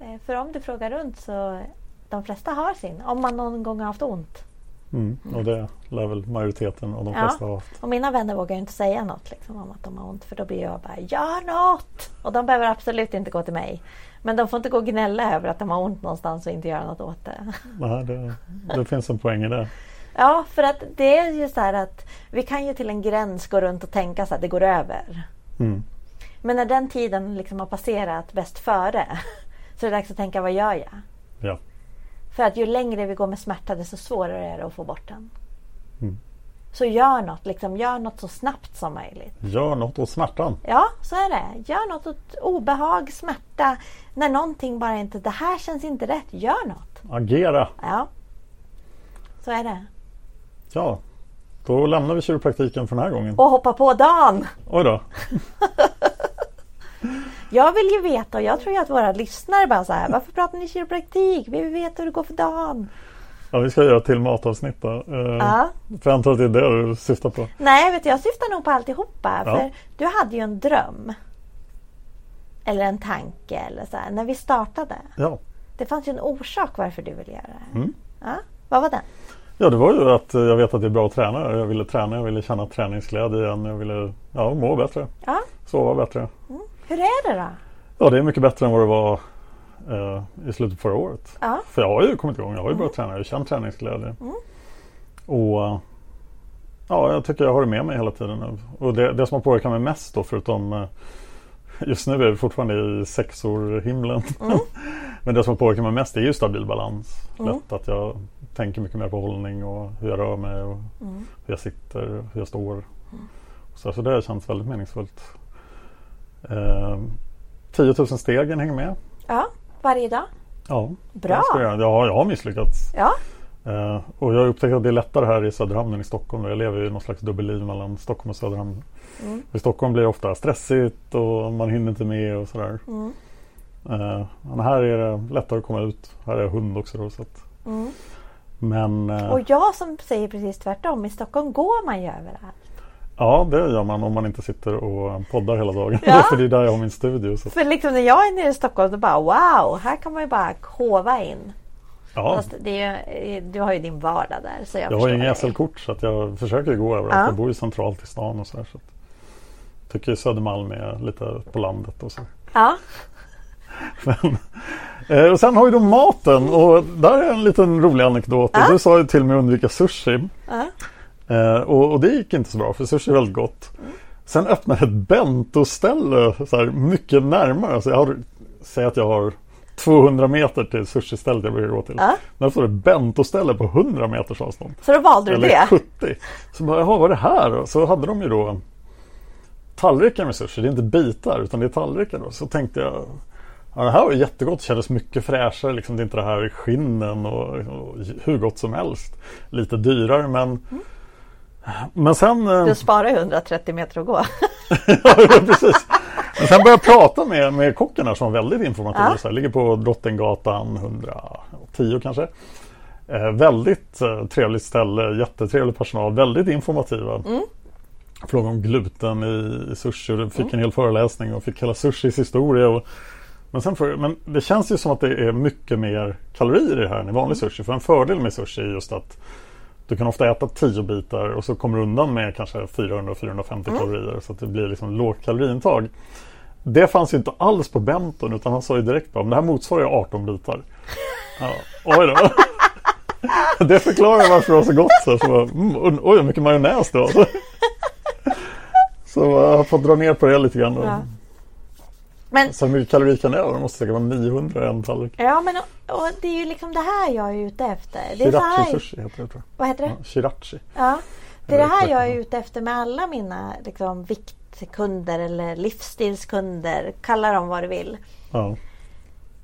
Eh, För om du frågar runt så de flesta har sin. Om man någon gång har haft ont. Mm. Och det lär väl majoriteten av de Ja. flesta ha haft. Och mina vänner vågar ju inte säga något liksom, om att de har ont. För då blir jag bara, gör något! Och de behöver absolut inte gå till mig. Men de får inte gå och gnälla över att de har ont någonstans och inte göra något åt det. Nej, det, det finns en poäng i det. Ja, för att det är ju så här att vi kan ju till en gräns gå runt och tänka så att det går över. Mm. Men när den tiden liksom har passerat bäst före så är det dags att tänka, vad gör jag? Ja. För att ju längre vi går med smärta desto svårare är det att få bort den. Mm. Så gör något, liksom, gör något så snabbt som möjligt. Gör något åt smärtan. Ja, så är det. Gör något åt obehag, smärta. När någonting bara inte, det här känns inte rätt. Gör något. Agera. Ja, så är det. Ja, då lämnar vi kiropraktiken för den här gången. Och hoppa på dagen. Oj då. [LAUGHS] Jag vill ju veta och jag tror ju att våra lyssnare bara så här, varför pratar ni kiropraktik? Vi vill veta hur det går för dagen. Ja, vi ska göra ett till matavsnitt då. Eh, Ja. För jag antar att det är det du syftar på. Nej, vet du, jag syftar nog på alltihopa. Ja. För du hade ju en dröm. Eller en tanke eller så här, när vi startade. Ja. Det fanns ju en orsak varför du ville göra det. Mm. Ja, vad var den? Ja, det var ju att jag vet att det är bra att träna. Jag ville träna, jag ville känna träningsglädje igen. Jag ville ja, må bättre, Ja, sova bättre. hur är det då? Ja, det är mycket bättre än vad det var eh, i slutet på förra året. Ja. För jag har ju kommit igång. Jag har ju börjat träna. Jag har känt träningsglädje. Och eh, ja, jag tycker jag har det med mig hela tiden. nu. Och det, det som har påverkat mig mest då förutom eh, Just nu är vi fortfarande i sexor himlen. [LAUGHS] Men det som har påverkat mig mest är ju stabil balans. Lätt att jag tänker mycket mer på hållning och hur jag rör mig och hur jag sitter, hur jag står. Så, så det har känts väldigt meningsfullt. Eh, 10 000 stegen hänger med. Ja, varje dag? Ja, Bra. jag, jag, har, jag har misslyckats. Ja, Eh, och jag har upptäckt att det är lättare här i Söderhamn än i Stockholm. Jag lever ju i någon slags dubbelliv mellan Stockholm och Söderhamn. I Stockholm blir det ofta stressigt och man hinner inte med och sådär. Eh, men här är det lättare att komma ut. Här är hund också då. Så att. Men eh, och jag som säger precis tvärtom. I Stockholm går man ju överallt. ja, det gör man om man inte sitter och poddar hela dagen. Ja. [LAUGHS] För det är där jag har min studio. Så För liksom när jag är nere i Stockholm så bara wow, här kan man ju bara hova in. ja, ju- du har ju din vardag där. Så jag, jag har dig. SL-kort så att jag försöker gå överallt. Ja. Jag bor ju centralt i stan och så här. Så tycker Södermalm är lite på landet och så. Ja, eh, och sen har vi då maten och där är en liten rolig anekdot. Ja. Du sa ju till mig att undvika sushi. Eh, och, och det gick inte så bra för sushi är väldigt gott. Sen öppnade ett bentoställe så här, mycket närmare. Alltså jag har, säg att jag har 200 meter till sushi-stället jag brukar gå till. Ja. Där står det bentoställe på 100 meters avstånd. så då valde du Eller det. 70. Så bara, jaha, vad är det här då? Så hade de ju då tallrikar med sushi. Det är inte bitar utan det är tallrikar då. Så tänkte jag, ja, det här var jättegott. Kändes mycket fräschare. Liksom, det är inte det här skinnen och, och hur gott som helst. Lite dyrare men Men sen, eh, Du sparar ju 130 meter att gå. [LAUGHS] ja, precis. Men sen började jag prata med, med kocken här som var väldigt informativ. Ja. Så här, ligger på Drottninggatan 110 kanske. Eh, väldigt eh, trevligt ställe, jättetrevlig personal, väldigt informativa. Mm. Fråga om gluten i, i sushi och fick en hel föreläsning och fick hela sushis historia. Och, men, sen för, men det känns ju som att det är mycket mer kalorier i det här än i vanlig Mm. sushi. För en fördel med sushi är just att du kan ofta äta 10 bitar och så kommer du undan med kanske 400-450 Mm. kalorier så att det blir liksom lågt kaloriintag. Det fanns ju inte alls på benton utan han sa ju direkt bara, men det här motsvarar ju 18 bitar. [LAUGHS] Ja, oj då. [LAUGHS] Det förklarar varför det var så gott. Så, så bara, mm, oj vad mycket majonnäs det var. Så, [LAUGHS] så jag har fått dra ner på det lite grann. Ja. Men, Så hur mycket kalorier kan det vara? Det måste säkert vara 900 i en tallrik. ja, men och, och det är ju liksom det här jag är ute efter. Det är Shirachi här, sushi heter det tror jag. vad heter det? Ja, Shirachi. Ja, det är det här jag är ute efter med alla mina liksom, viktkunder eller livsstilskunder. Kalla dem vad du vill. Ja.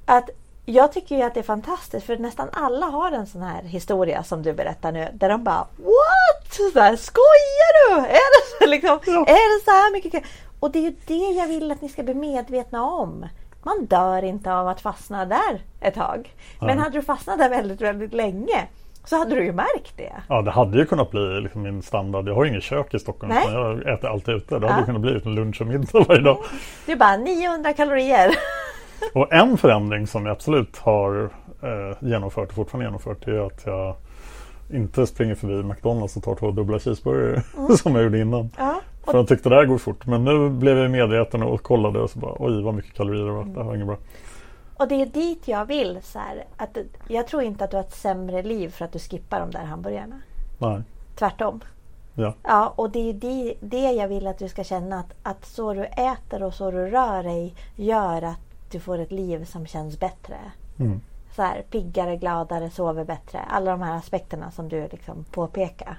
Att jag tycker ju att det är fantastiskt för nästan alla har en sån här historia som du berättar nu. Där de bara What? Så här, Skojar du? Är det, liksom, Ja. är det så här mycket? Och det är ju det jag vill att ni ska bli medvetna om. Man dör inte av att fastna där ett tag. Men hade du fastnat där väldigt, väldigt länge så hade du ju märkt det. Ja, det hade ju kunnat bli liksom min standard. Jag har ju inget kök i Stockholm. Nej. Jag äter alltid ute. Det hade Ja. kunnat bli lunch och middag varje dag. Det är bara 900 kalorier. [LAUGHS] Och en förändring som jag absolut har eh, genomfört och fortfarande genomfört är att jag inte springer förbi McDonalds och tar två dubbla cheeseburgare [LAUGHS] som jag gjorde innan. Mm. Ja, För jag tyckte det här går fort. Men nu blev jag medveten och kollade och så bara oj vad mycket kalorier det var. Det här var inget bra. Och det är dit jag vill. Så här, att, jag tror inte att du har ett sämre liv för att du skippar de där hamburgarna. Nej. Tvärtom. Ja. Ja, och det är det, det jag vill att du ska känna att, att så du äter och så du rör dig gör att du får ett liv som känns bättre. Mm. Så här, piggare, gladare, sover bättre. Alla de här aspekterna som du liksom påpekar.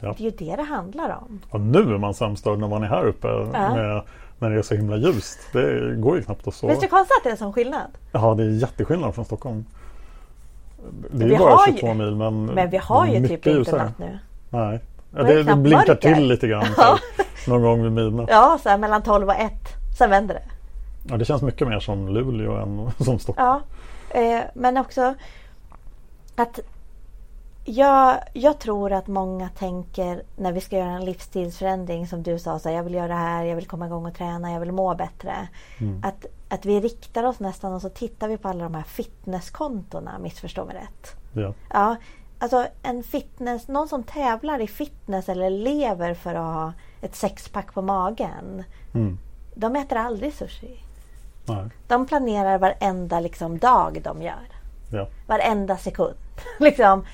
Ja. Det är ju det det handlar om. Och nu är man sämstörd när man är här uppe med, när det är så himla ljust. Det går ju knappt att sova. Visst är det konstigt att det är en sån skillnad? Ja, det är jätteskillnad från Stockholm. Det är ju bara har ju- 22 mil men Men vi har ju typ inte ljusare. natt nu. Nej. Ja, det, det blinkar mörker. till lite grann [LAUGHS] Ja. så, någon gång vid midnatt. Ja, så här mellan 12 och 1. Sen vänder det. Ja, det känns mycket mer som Luleå än [LAUGHS] som Stockholm. Ja, eh, men också att jag, jag tror att många tänker när vi ska göra en livsstilsförändring som du sa, så här, jag vill göra det här, jag vill komma igång och träna, jag vill må bättre. Att, att vi riktar oss nästan och så tittar vi på alla de här fitnesskontona, missförstå mig rätt. Ja. Ja, alltså en fitness, någon som tävlar i fitness eller lever för att ha ett sexpack på magen. Mm. De äter aldrig sushi. Nej. De planerar varenda liksom, dag de gör. Ja. Varenda sekund. [LAUGHS] liksom,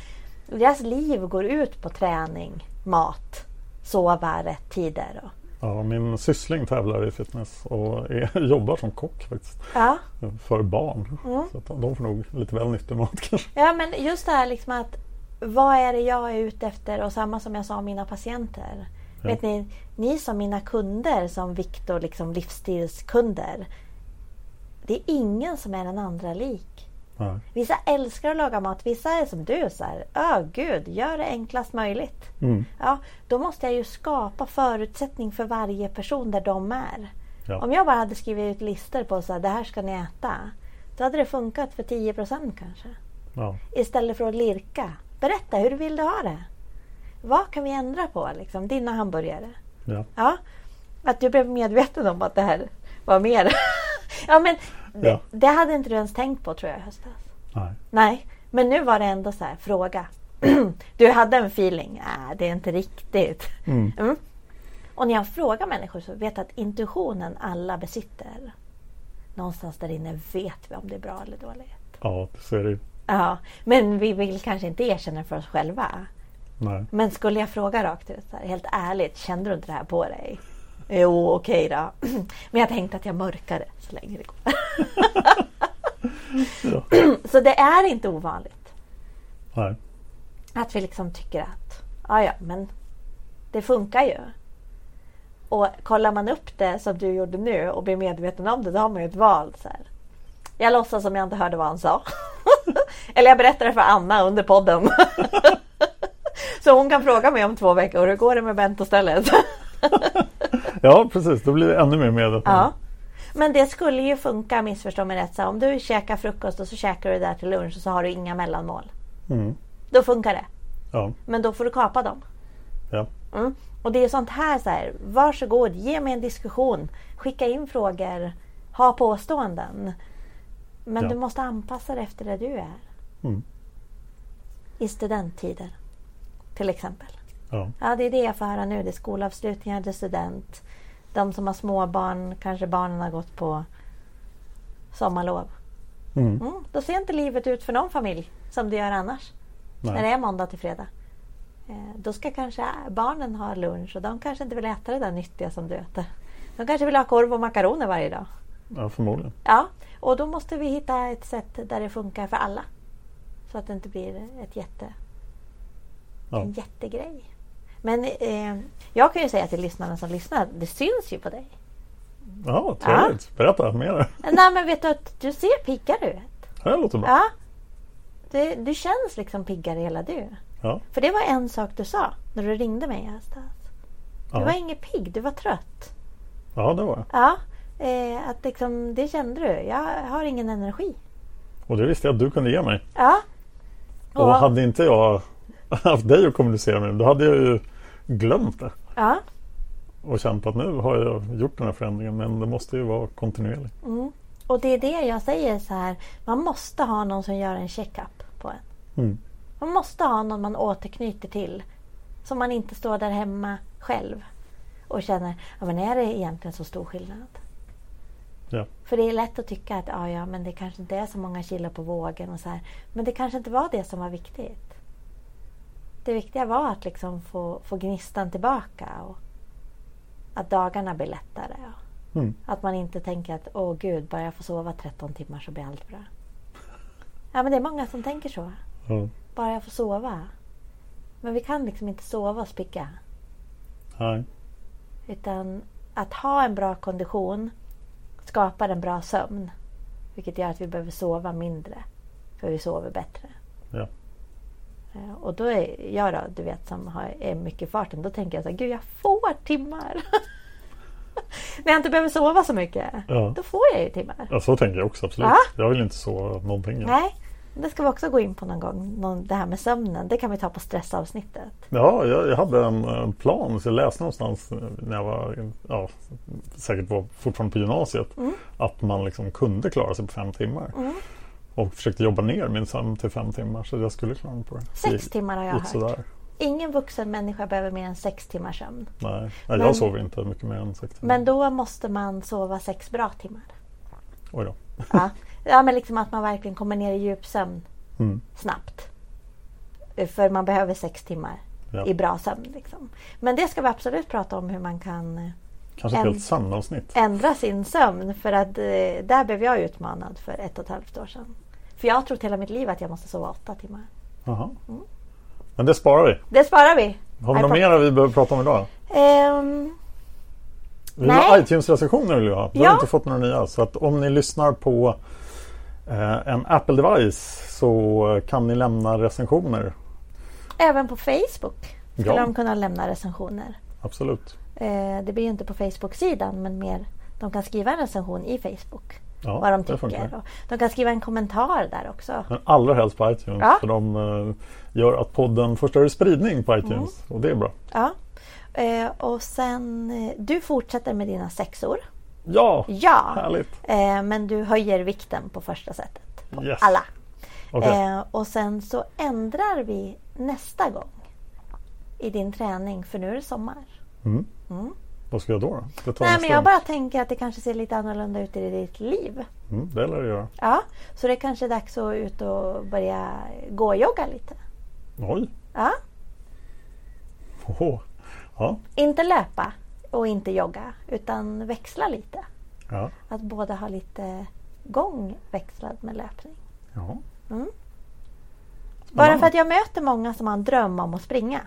deras liv går ut på träning, mat, sova rätt tider. Och, Ja, min syssling tävlar i fitness och är, [LAUGHS] jobbar som kock faktiskt. ja. För barn. Mm. Så de får nog lite väl nyttig mat [LAUGHS] kanske. ja, men just det här liksom att vad är det jag är ute efter? Och samma som jag sa om mina patienter. Ja. Vet ni, ni som mina kunder, som Viktor, liksom livsstilskunder. Det är ingen som är den andra lik. Nej. Vissa älskar att laga mat, vissa är som du. så här, Åh gud, gör det enklast möjligt. Mm. Ja, då måste jag ju skapa förutsättning för varje person där de är. Ja. Om jag bara hade skrivit ut listor på så här, det här ska ni äta. Då hade det funkat för 10% kanske. Ja. Istället för att lirka. Berätta, hur vill du ha det? Vad kan vi ändra på? Liksom, dina hamburgare. Ja. Ja, att du blev medveten om att det här var mer. [LAUGHS] ja, men Ja. det hade inte du ens tänkt på tror jag i höstas. Nej. Nej, men nu var det ändå så här, fråga. [CLEARS THROAT] du hade en feeling, nej det är inte riktigt. Mm. Mm. Och när jag frågar människor så vet jag att intuitionen alla besitter. Någonstans där inne vet vi om det är bra eller dåligt. Ja, så är det. Ja, men vi vill kanske inte erkänna för oss själva. Nej. Men skulle jag fråga rakt ut, här, helt ärligt, kände du inte det här på dig? Jo, okej då. [CLEARS THROAT] Men jag tänkte att jag mörkar det så länge det går. [LAUGHS] Ja. Så det är inte ovanligt Nej. att vi liksom tycker att ja, ja, men det funkar ju. Och kollar man upp det som du gjorde nu och blir medveten om det, då har man ju ett val. Så här. Jag låtsas som jag inte hörde vad han sa. [LAUGHS] Eller jag berättar det för Anna under podden. [LAUGHS] Så hon kan fråga mig om två veckor, hur går det med Bentostället? Ja, precis. Då blir det ännu mer medveten. Ja. Men det skulle ju funka, missförstå mig rätt. Så om du käkar frukost och så käkar du där till lunch och så har du inga mellanmål. Mm. Då funkar det. Ja. Men då får du kapa dem. Ja. Mm. Och det är sånt här, så här, varsågod, ge mig en diskussion. Skicka in frågor, ha påståenden. Men Ja. du måste anpassa dig efter det du är. Mm. I studenttider, till exempel. Ja. Ja, det är det jag får höra nu. Det är skolavslutningar, det är student. De som har små barn, kanske barnen har gått på sommarlov. Mm. Mm, då ser inte livet ut för någon familj som det gör annars. När det Nej. är måndag till fredag. Eh, då ska kanske barnen ha lunch och de kanske inte vill äta det där nyttiga som du äter. De kanske vill ha korv och makaroner varje dag. ja, förmodligen. Ja, och då måste vi hitta ett sätt där det funkar för alla. Så att det inte blir ett jätte, Ja. en jättegrej. Men eh, jag kan ju säga till lyssnarna som lyssnar, det syns ju på dig. Ja, trevligt. Berätta mer. Nej men vet du att du ser piggare ut. Det låter bra. Ja. Du, du känns liksom piggare hela du. Ja. För det var en sak du sa när du ringde mig i höstas. Du Ja. var inget pigg, du var trött. ja, det var det. Ja, eh, att liksom, det kände du. Jag har ingen energi. Och det visste jag att du kunde ge mig. Ja. Och hade inte jag haft dig att kommunicera med då hade jag ju glömt det. ja. Och känt att nu har jag gjort den här förändringen men det måste ju vara kontinuerligt. Och det är det jag säger så här. Man måste ha någon som gör en checkup på en. Mm. Man måste ha någon man återknyter till. Så man inte står där hemma själv och känner, ja men är det egentligen så stor skillnad? Ja. För det är lätt att tycka att ja, ja, men det kanske inte är så många kilo på vågen och så här. Men det kanske inte var det som var viktigt. Det viktiga var att liksom få, få gnistan tillbaka och att dagarna blir lättare. Mm. Att man inte tänker att åh gud, bara jag får sova 13 timmar så blir allt bra. Ja, men det är många som tänker så. Ja. Bara jag får sova. Men vi kan liksom inte sova och spicka. Nej. Utan att ha en bra kondition skapar en bra sömn. Vilket gör att vi behöver sova mindre. För vi sover bättre. Ja. Eh, Och då är jag då, du vet som har, är mycket i farten. Då tänker jag så här, gud jag får timmar. [LAUGHS] När jag inte behöver sova så mycket. Ja. Då får jag ju timmar. ja, så tänker jag också absolut. Ja. Jag vill inte sova någonting. än. Nej, det ska vi också gå in på någon gång. Någon, det här med sömnen. Det kan vi ta på stressavsnittet. Ja, jag, jag hade en, en plan så jag läste någonstans när jag var, ja, säkert var fortfarande på gymnasiet. Mm. Att man liksom kunde klara sig på fem timmar. Och försökte jobba ner min sömn till fem timmar så jag skulle klara mig på det. Sex timmar har jag hört. sådär. Ingen vuxen människa behöver mer än sex timmars sömn. Nej, Nej Men- jag sover inte mycket mer än sex timmar. Men då måste man sova sex bra timmar. Oj då. Ja, ja men liksom att man verkligen kommer ner i djupsömn Mm. snabbt. För man behöver sex timmar Ja. i bra sömn. Liksom. Men det ska vi absolut prata om hur man kan eh, Kanske ett helt sömnavsnitt. ändra sin sömn. För att eh, där blev jag utmanad för ett och ett halvt år sedan. För jag har trott hela mitt liv att jag måste sova åtta timmar. Jaha. Men det sparar vi. Det sparar vi. Har vi något mer vi behöver prata om idag? Ehm, Vi Nej. iTunes-recensioner vill vi ha. Vi har Ja. inte fått några nya. Så att om ni lyssnar på eh, en Apple-device så kan ni lämna recensioner. även på Facebook skulle Ja. de kunna lämna recensioner. Absolut. Eh, det blir ju inte på Facebook-sidan men mer de kan skriva en recension i Facebook. Ja, vad de tycker. de kan skriva en kommentar där också. Men allra helst på iTunes. Ja. För de eh, gör att podden får större spridning på iTunes. Mm. Och det är bra. Ja. Eh, och sen, eh, du fortsätter med dina sexor. Ja, Ja. härligt. Men du höjer vikten på första sättet. På Yes. alla. Eh, och sen så ändrar vi nästa gång i din träning för nu är det sommar. Vad ska jag då? då? Tar Nej en men jag bara tänker att det kanske ser lite annorlunda ut i ditt liv. Mm, det lär det göra. Ja, så det är kanske är dags att ut och börja gå och jogga lite. Oj. Ja, Oho. Ja. inte löpa och inte jogga utan växla lite. Ja. Att båda ha lite gång växlad med löpning. ja. Bara för att jag möter många som har en dröm om att springa.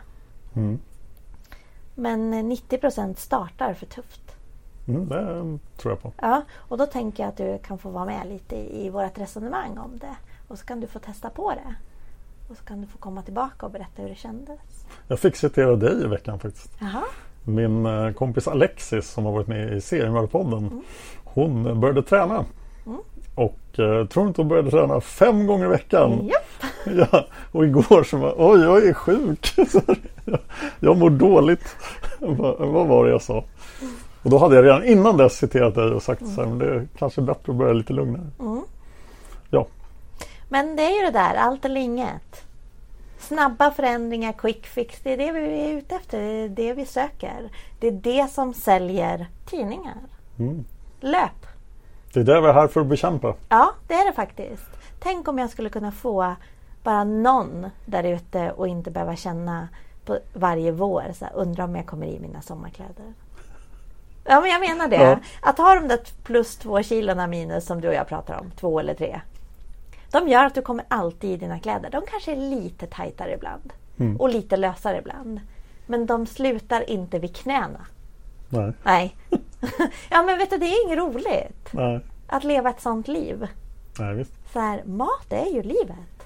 Mm. Men 90% startar för tufft. Mm, det tror jag på. Ja, och då tänker jag att du kan få vara med lite i vårt resonemang om det. Och så kan du få testa på det. Och så kan du få komma tillbaka och berätta hur det kändes. Jag fick citera dig i veckan faktiskt. Jaha. Min eh, kompis Alexis som har varit med i Seriemördarpodden. Mm. Hon började träna. Och eh, tror inte hon började träna fem gånger i veckan. Japp. Ja, och igår så var oj jag är sjuk. [LAUGHS] Jag- mår dåligt. Vad, var det jag sa? Och då hade jag redan innan dess citerat dig och sagt så här, men det är kanske bättre att börja lite lugnare. Ja, Men det är ju det där, allt eller inget. Snabba förändringar, quick fix. Det är det vi är ute efter. Det är det vi söker. Det är det som säljer tidningar. Löp! det är det vi är här för att bekämpa. Ja, det är det faktiskt. Tänk om jag skulle kunna få bara någon där ute och inte behöva känna på varje vår, så här, undra om jag kommer i mina sommarkläder. Ja, men jag menar det. Ja. Att ha de där plus två kilona minus som du och jag pratar om, två eller tre. De gör att du kommer alltid i dina kläder. De kanske är lite tajtare ibland och lite lösare ibland. Men de slutar inte vid knäna. Nej, Nej. [LAUGHS] ja, men vet du, det är inget roligt nej, att leva ett sånt liv. nej visst. Så här, mat är ju livet.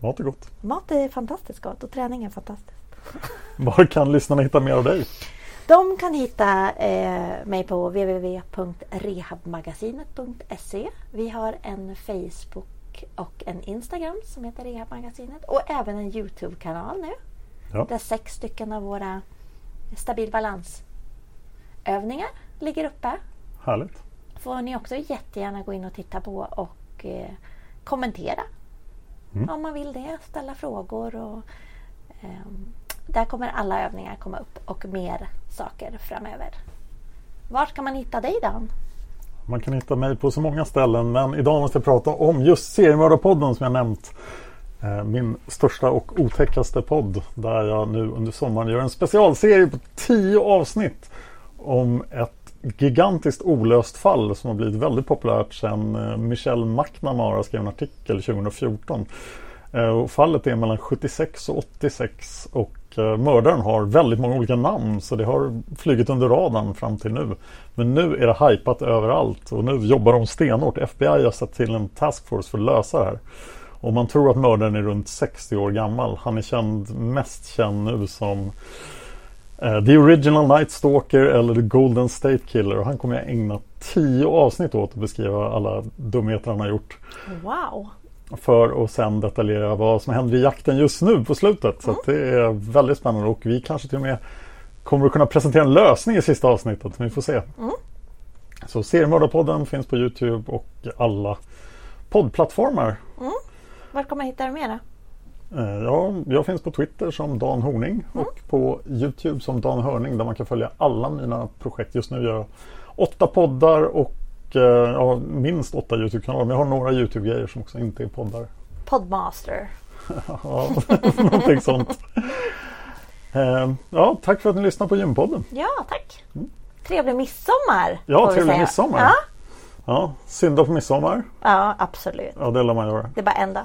Mat är gott. Mat är fantastiskt gott och träning är fantastiskt. [LAUGHS] Var kan lyssnarna hitta mer av dig? De kan hitta eh, mig på www.rehabmagasinet.se. Vi har en Facebook och en Instagram som heter Rehabmagasinet och även en Youtube-kanal nu. Ja. Där sex stycken av våra stabil balans övningar ligger uppe. Härligt. Får ni också jättegärna gå in och titta på och eh, kommentera. Om man vill det, ställa frågor och ehm, där kommer alla övningar komma upp och mer saker framöver. Var ska man hitta dig Dan? Man kan hitta mig på så många ställen men idag måste jag prata om just Seriemördarpodden som jag nämnt. Eh, Min största och otäckaste podd där jag nu under sommaren gör en specialserie på tio avsnitt om ett gigantiskt olöst fall som har blivit väldigt populärt sedan eh, Michelle McNamara skrev en artikel 2014. Eh, och fallet är mellan 76 och 86 och eh, mördaren har väldigt många olika namn så det har flugit under radarn fram till nu. Men nu är det hypat överallt och nu jobbar de stenhårt. FBI har satt till en taskforce för att lösa det här. Och man tror att mördaren är runt 60 år gammal. Han är känd, mest känd nu som eh, The Original Night Stalker eller The Golden State Killer. Och han kommer jag ägna tio avsnitt åt att beskriva alla dumheter han har gjort Wow! för att sen detaljera vad som händer i jakten just nu på slutet. Så att det är väldigt spännande och vi kanske till och med kommer att kunna presentera en lösning i sista avsnittet. Vi får se. Så Seriemördarpodden finns på Youtube och alla poddplattformar. Var kommer jag hitta dig mer? Eh, Ja, jag finns på Twitter som Dan Horning och på Youtube som Dan Hörning där man kan följa alla mina projekt. Just nu gör jag åtta poddar och eh, ja, minst åtta Youtube-kanaler. Men jag har några Youtube-grejer som också inte är poddar. Podmaster. [LAUGHS] Ja, [LAUGHS] någonting sånt. Eh, Ja, tack för att ni lyssnade på Gympodden. Ja, tack! Trevlig midsommar! Ja, trevlig säga. midsommar. Ja, Ja, synda på midsommar. ja, absolut. Ja, det lär man göra. Det är bara en dag.